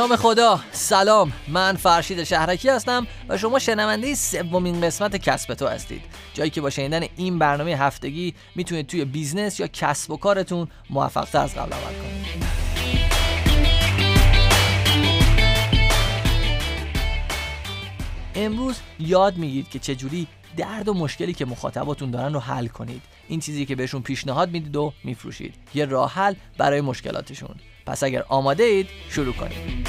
نام خدا. سلام. من فرشید شهرکی هستم و شما شنونده سومین قسمت کسب تو هستید. جایی که با شنیدن این برنامه هفتگی می‌تونید توی business یا کسب و کارتون موفقتر از قبل عمل کنید. امروز یاد می‌گیرید که چجوری درد و مشکلی که مخاطباتون دارن رو حل کنید. این چیزی که بهشون پیشنهاد می‌دید و میفروشید. یه راه حل برای مشکلاتشون. پس اگر آماده اید شروع کنید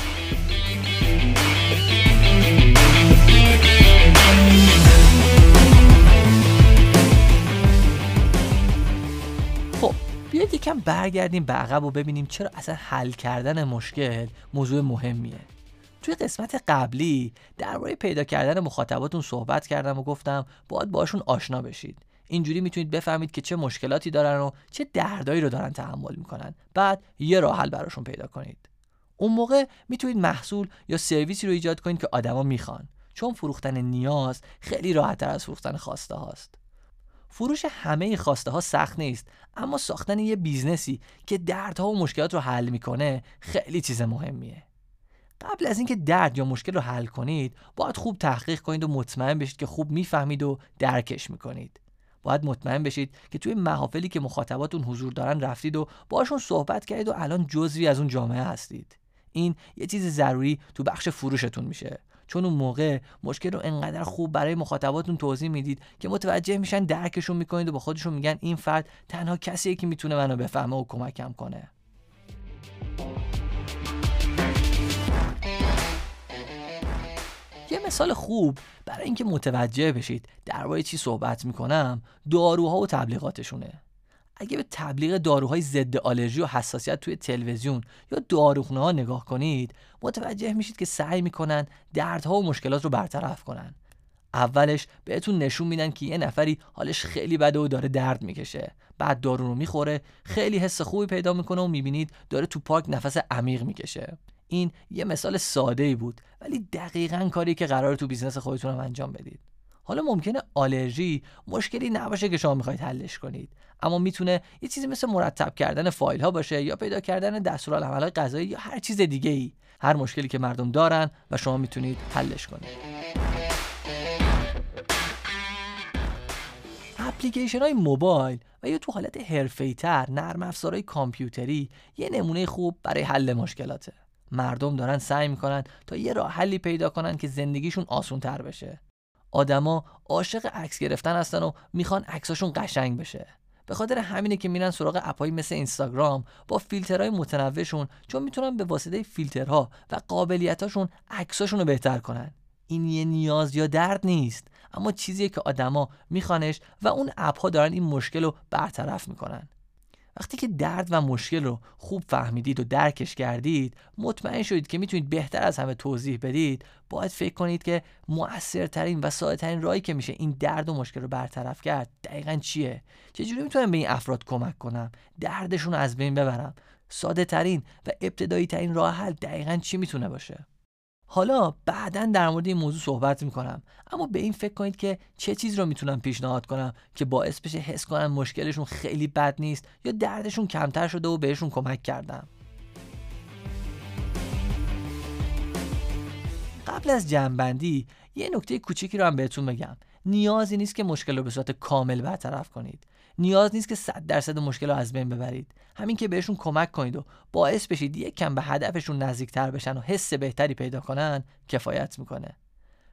خب بیاید یکم برگردیم به عقب و ببینیم چرا اصلا حل کردن مشکل موضوع مهمیه. توی قسمت قبلی درباره پیدا کردن مخاطباتون صحبت کردم و گفتم باید باشون آشنا بشید. اینجوری می‌تونید بفهمید که چه مشکلاتی دارن و چه دردایی رو دارن تحمل می‌کنن. بعد یه راه حل براشون پیدا کنید. اون موقع می‌تونید محصول یا سرویسی رو ایجاد کنید که آدما می‌خوان. چون فروختن نیاز خیلی راحتتر از فروختن خواسته هاست فروش همه خواسته ها سخت نیست اما ساختن یه business ی که دردها و مشکلات رو حل می‌کنه خیلی چیز مهمیه. قبل از اینکه درد یا مشکل رو حل کنید باید خوب تحقیق کنید و مطمئن بشید که خوب می‌فهمید و درکش می‌کنید. باید مطمئن بشید که توی محافلی که مخاطباتون حضور دارن رفتید و باشون صحبت کردید و الان جزوی از اون جامعه هستید. این یه چیز ضروری تو بخش فروشتون میشه. چون اون موقع مشکل رو انقدر خوب برای مخاطباتون توضیح می‌دید که متوجه میشن درکشون می‌کنید و با خودشون میگن این فرد تنها کسیه که می‌تونه منو بفهمه و کمکم کنه. یه مثال خوب. برای اینکه متوجه بشید درباره چی صحبت می‌کنم داروها و تبلیغاتشونه. اگه به تبلیغ داروهای ضد آلرژی و حساسیت توی تلویزیون یا داروخونه ها نگاه کنید متوجه میشید که سعی می‌کنن دردها و مشکلات رو برطرف کنن. اولش بهتون نشون میدن که یه نفری حالش خیلی بده و داره درد می‌کشه. بعد دارو رو می‌خوره خیلی حس خوبی پیدا می‌کنه و می‌بینید داره تو پارک نفس عمیق می‌کشه. این یه مثال ساده ای بود ولی دقیقا کاری که قرار تو business خودتون هم انجام بدید. حالا ممکنه آلرژی مشکلی نباشه که شما می‌خواید حلش کنید اما می‌تونه یه چیزی مثل مرتب کردن فایل ها باشه یا پیدا کردن دستورالعمل غذایی یا هر چیز دیگه ای هر مشکلی که مردم دارن و شما می‌تونید حلش کنید. اپلیکیشن های موبایل و یا تو حالت تر نرم افزارهای کامپیوتری یه نمونه خوب برای حل مشکلاته. مردم دارن سعی می‌کنن تا یه راه حلی پیدا کنن که زندگیشون آسون تر بشه. آدما عاشق عکس گرفتن هستن و می‌خوان عکساشون قشنگ بشه. به خاطر همینه که میرن سراغ اپهایی مثل اینستاگرام با فیلترهای متنوعشون چون می‌تونن به واسطه فیلترها و قابلیتاشون عکساشون رو بهتر کنن. این یه نیاز یا درد نیست اما چیزیه که آدما میخوانش و اون اپها دارن این مشکل رو برطرف می‌کنن. وقتی که درد و مشکل رو خوب فهمیدید و درکش کردید مطمئن شدید که می‌تونید بهتر از همه توضیح بدید. باید فکر کنید که موثرترین و سادهترین راهی که میشه این درد و مشکل رو برطرف کرد دقیقا چیه؟ چجوری می‌تونم به این افراد کمک کنم؟ دردشون رو از بین ببرم؟ ساده ترین و ابتدایی ترین راه حل دقیقا چی می‌تونه باشه؟ حالا بعدا در مورد این موضوع صحبت می‌کنم. اما به این فکر کنید که چه چیز رو می‌تونم پیشنهاد کنم که باعث بشه حس کنن مشکلشون خیلی بد نیست یا دردشون کمتر شده و بهشون کمک کردم؟ قبل از جمعبندی یه نکته کوچیکی رو هم بهتون بگم. نیازی نیست که مشکل رو به صورت کامل برطرف کنید. نیاز نیست که 100 درصد مشکل رو از بین ببرید. همین که بهشون کمک کنید و باعث بشید یک کم به هدفشون نزدیکتر بشن و حس بهتری پیدا کنن کفایت می‌کنه.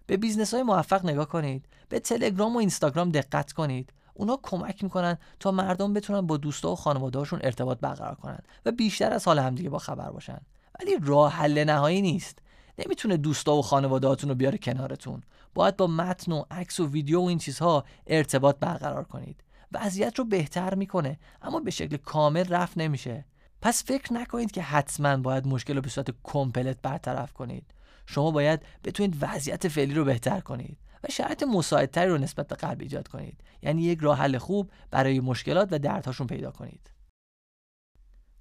به business های موفق نگاه کنید. به تلگرام و اینستاگرام دقت کنید. اونا کمک می‌کنن تا مردم بتونن با دوستا و خانواده‌هاشون ارتباط برقرار کنن و بیشتر از حال همدیگه با خبر باشن. ولی راه حل نهایی نیست. نمی‌تونه دوستا و خانوادهاتون رو بیاره کنارتون. باید با متن و عکس و ویدیو و این چیزها ارتباط برقرار کنید. وضعیت رو بهتر می‌کنه اما به شکل کامل رفت نمیشه. پس فکر نکنید که حتما باید مشکل رو به صورت کمپلت برطرف کنید. شما باید بتونید وضعیت فعلی رو بهتر کنید و شرایط مساعدتری رو نسبت به قبل ایجاد کنید. یعنی یک راه حل خوب برای مشکلات و دردهاشون پیدا کنید.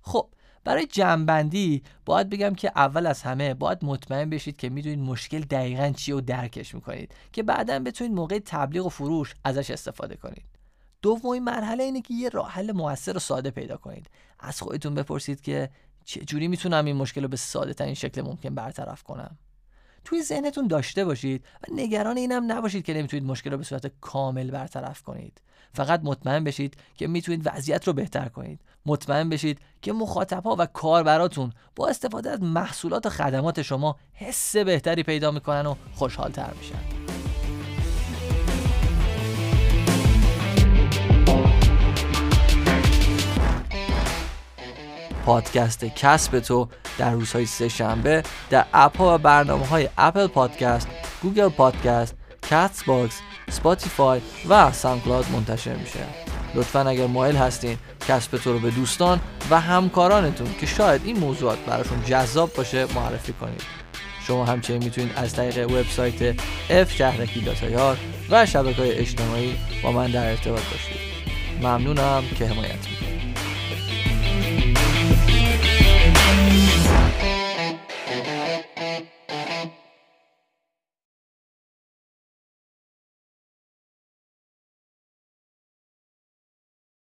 خب برای جمعبندی باید بگم که اول از همه باید مطمئن بشید که می‌دونید مشکل دقیقا چیه و درکش می‌کنید که بعدا بتونید موقع تبلیغ و فروش ازش استفاده کنید. دومین مرحله اینه که یه راه حل موثر و ساده پیدا کنید. از خودتون بپرسید که چجوری می‌تونم این مشکل رو به ساده ترین شکل ممکن برطرف کنم. توی ذهنتون داشته باشید و نگران اینم نباشید که نمی‌تونید مشکل رو به صورت کامل برطرف کنید. فقط مطمئن بشید که می‌تونید وضعیت رو بهتر کنید. مطمئن بشید که مخاطبها و کاربراتون با استفاده از محصولات و خدمات شما حس بهتری پیدا می‌کنن و خوشحالتر میشن. پادکست کسب تو در روزهای سه شنبه در اپ ها و برنامه های اپل پادکست، Google Podcasts، Castbox، Spotify و SoundCloud منتشر میشه. لطفا اگر مایل هستین کسب تو رو به دوستان و همکارانتون که شاید این موضوعات براشون جذاب باشه معرفی کنید. شما همچنین می‌تونید از طریق وبسایت اف شهرکی dot ir و شبکه های اجتماعی با من در ارتباط باشید. ممنونم که حمایت